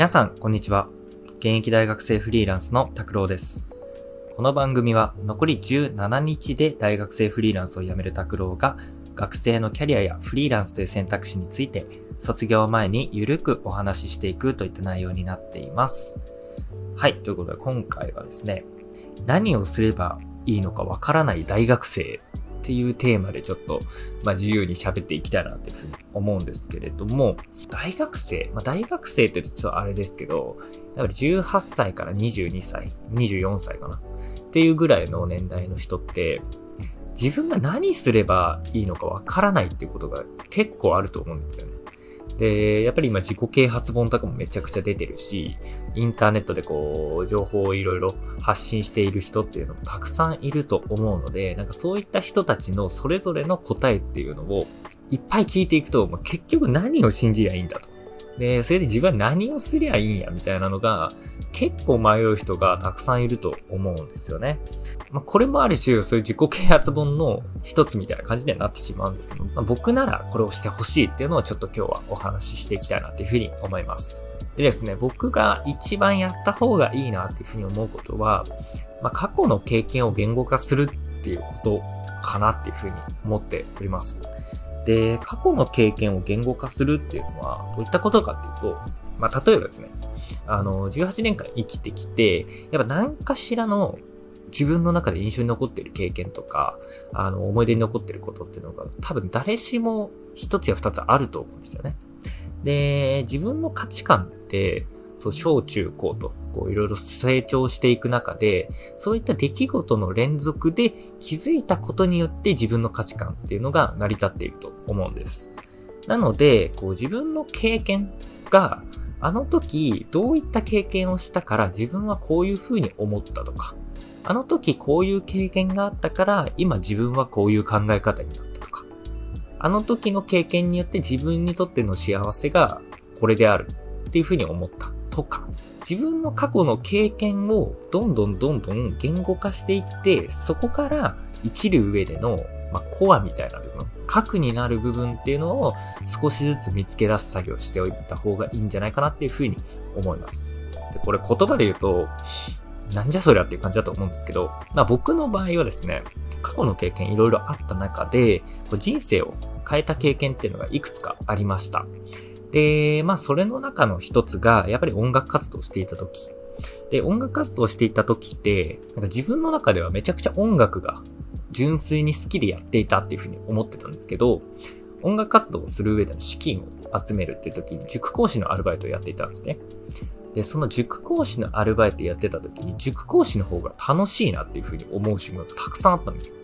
皆さん、こんにちは。現役大学生フリーランスの拓郎です。この番組は残り17日で大学生フリーランスを辞める拓郎が学生のキャリアやフリーランスという選択肢について卒業前にゆるくお話ししていくといった内容になっています。はい。ということで今回はですね、何をすればいいのかわからない大学生っていうテーマでちょっと、まあ、自由に喋っていきたいなっていうふうに思うんですけれども、大学生、まあ、大学生って言うとちょっとあれですけど、やっぱり18歳から22歳、24歳かなっていうぐらいの年代の人って、自分が何すればいいのかわからないっていうことが結構あると思うんですよね。で、やっぱり今自己啓発本とかもめちゃくちゃ出てるし、インターネットでこう、情報をいろいろ発信している人っていうのもたくさんいると思うので、なんかそういった人たちのそれぞれの答えっていうのをいっぱい聞いていくと、まあ、結局何を信じりゃいいんだと。で、それで自分は何をすりゃいいんや、みたいなのが、結構迷う人がたくさんいると思うんですよね。まあ、これもある種、そういう自己啓発本の一つみたいな感じになってしまうんですけど、まあ、僕ならこれをしてほしいっていうのをちょっと今日はお話ししていきたいなっていうふうに思います。でですね、僕が一番やった方がいいなっていうふうに思うことは、まあ、過去の経験を言語化するっていうことかなっていうふうに思っております。で、過去の経験を言語化するっていうのは、どういったことかっていうと、まあ、例えばですね、あの、18年間生きてきて、やっぱ何かしらの自分の中で印象に残っている経験とか、あの、思い出に残っていることっていうのが、多分誰しも一つや二つあると思うんですよね。で、自分の価値観って、そう、小中高と、こう、いろいろ成長していく中で、そういった出来事の連続で気づいたことによって自分の価値観っていうのが成り立っていると思うんです。なので、こう、自分の経験が、あの時、どういった経験をしたから自分はこういう風に思ったとか、あの時こういう経験があったから、今自分はこういう考え方になったとか、あの時の経験によって自分にとっての幸せがこれであるっていう風に思ったとか、自分の過去の経験をどんどんどんどん言語化していって、そこから生きる上での、まあ、コアみたいな部分、核になる部分っていうのを少しずつ見つけ出す作業をしておいた方がいいんじゃないかなっていう風に思います。で、これ言葉で言うと、なんじゃそりゃっていう感じだと思うんですけど、まあ僕の場合はですね、過去の経験いろいろあった中で、人生を変えた経験っていうのがいくつかありました。で、まあそれの中の一つが、やっぱり音楽活動していた時。で、音楽活動していた時って、なんか自分の中ではめちゃくちゃ音楽が純粋に好きでやっていたっていうふうに思ってたんですけど、音楽活動をする上での資金を集めるっていう時に塾講師のアルバイトをやっていたんですね。で、その塾講師のアルバイトやってた時に、塾講師の方が楽しいなっていう風に思う瞬間がたくさんあったんですよ。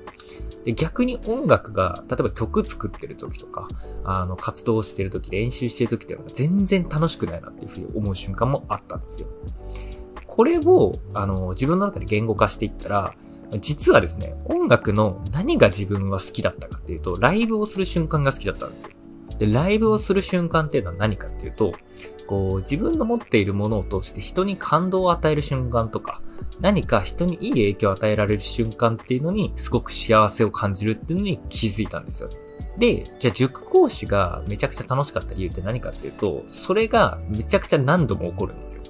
で、逆に音楽が、例えば曲作ってる時とか、あの、活動してる時、練習してる時っていうのが全然楽しくないなっていう風に思う瞬間もあったんですよ。これを、あの、自分の中で言語化していったら、実はですね、音楽の何が自分は好きだったかっていうと、ライブをする瞬間が好きだったんですよ。で、ライブをする瞬間っていうのは何かっていうと、こう、自分の持っているものを通して人に感動を与える瞬間とか、何か人にいい影響を与えられる瞬間っていうのに、すごく幸せを感じるっていうのに気づいたんですよ。で、じゃあ塾講師がめちゃくちゃ楽しかった理由って何かっていうと、それがめちゃくちゃ何度も起こるんですよ。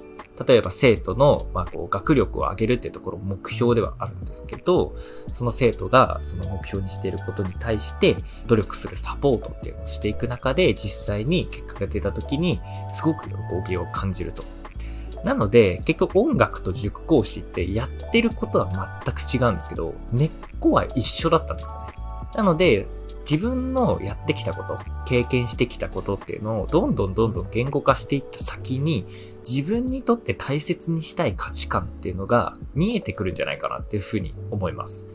例えば生徒の、まあ、こう学力を上げるっていうところ目標ではあるんですけど、その生徒がその目標にしていることに対して努力するサポートっていうのをしていく中で実際に結果が出た時にすごく喜びを感じると。なので結局音楽と塾講師ってやってることは全く違うんですけど、根っこは一緒だったんですよね。なので自分のやってきたこと、経験してきたことっていうのをどんどんどんどん言語化していった先に自分にとって大切にしたい価値観っていうのが見えてくるんじゃないかなっていうふうに思います。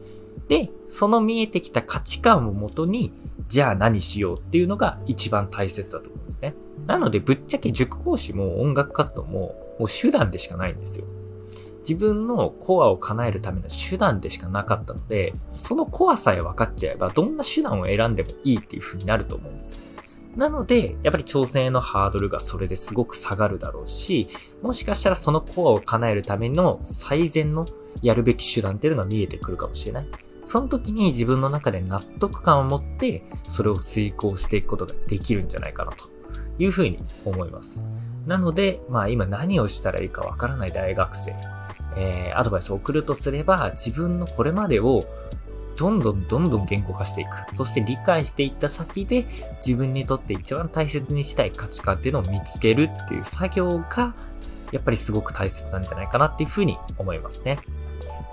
で、その見えてきた価値観をもとに、じゃあ何しようっていうのが一番大切だと思うんですね。なのでぶっちゃけ塾講師も音楽活動ももう手段でしかないんですよ。自分のコアを叶えるための手段でしかなかったので、そのコアさえ分かっちゃえば、どんな手段を選んでもいいっていう風になると思うんです。なので、やっぱり挑戦へのハードルがそれですごく下がるだろうし、もしかしたらそのコアを叶えるための最善のやるべき手段っていうのが見えてくるかもしれない。その時に自分の中で納得感を持って、それを遂行していくことができるんじゃないかなというふうに思います。なので、まあ今何をしたらいいかわからない大学生、えー、アドバイスを送るとすれば、自分のこれまでをどんどんどんどん言語化していく。そして理解していった先で、自分にとって一番大切にしたい価値観っていうのを見つけるっていう作業が、やっぱりすごく大切なんじゃないかなっていうふうに思いますね。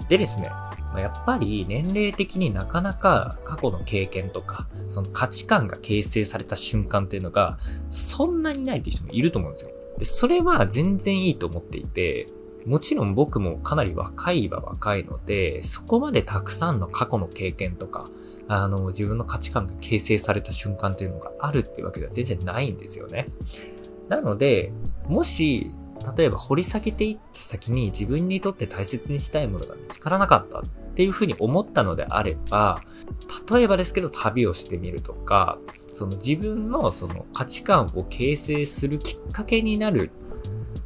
でですね、やっぱり年齢的になかなか過去の経験とか、その価値観が形成された瞬間っていうのが、そんなにないっていう人もいると思うんですよ。で、それは全然いいと思っていて、もちろん僕もかなり若いは若いので、そこまでたくさんの過去の経験とか、あの、自分の価値観が形成された瞬間っていうのがあるってわけでは全然ないんですよね。なので、もし例えば掘り下げていった先に自分にとって大切にしたいものが見つからなかったっていうふうに思ったのであれば、例えばですけど旅をしてみるとか、その自分のその価値観を形成するきっかけになる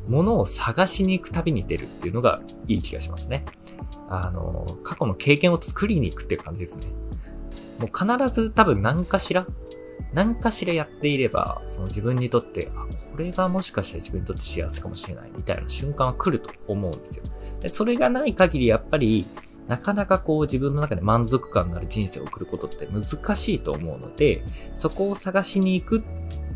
ものを探しに行く旅に出るっていうのがいい気がしますね。あの、過去の経験を作りに行くっていう感じですね。もう必ず多分何かしら何かしらやっていれば、その自分にとって、あ、これがもしかしたら自分にとって幸せかもしれないみたいな瞬間は来ると思うんですよ。でそれがない限りやっぱり、なかなかこう自分の中で満足感のある人生を送ることって難しいと思うので、そこを探しに行くっ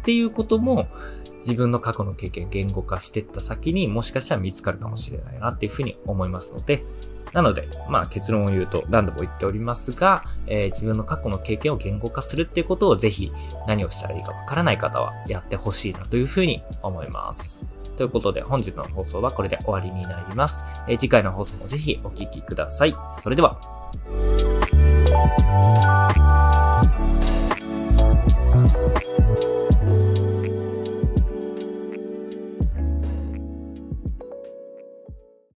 ていうことも、自分の過去の経験言語化していった先にもしかしたら見つかるかもしれないなっていうふうに思いますので、なので、まあ結論を言うと何度も言っておりますが、えー、自分の過去の経験を言語化するっていうことをぜひ何をしたらいいかわからない方はやってほしいなというふうに思います。ということで本日の放送はこれで終わりになります。えー、次回の放送もぜひお聴きください。それでは。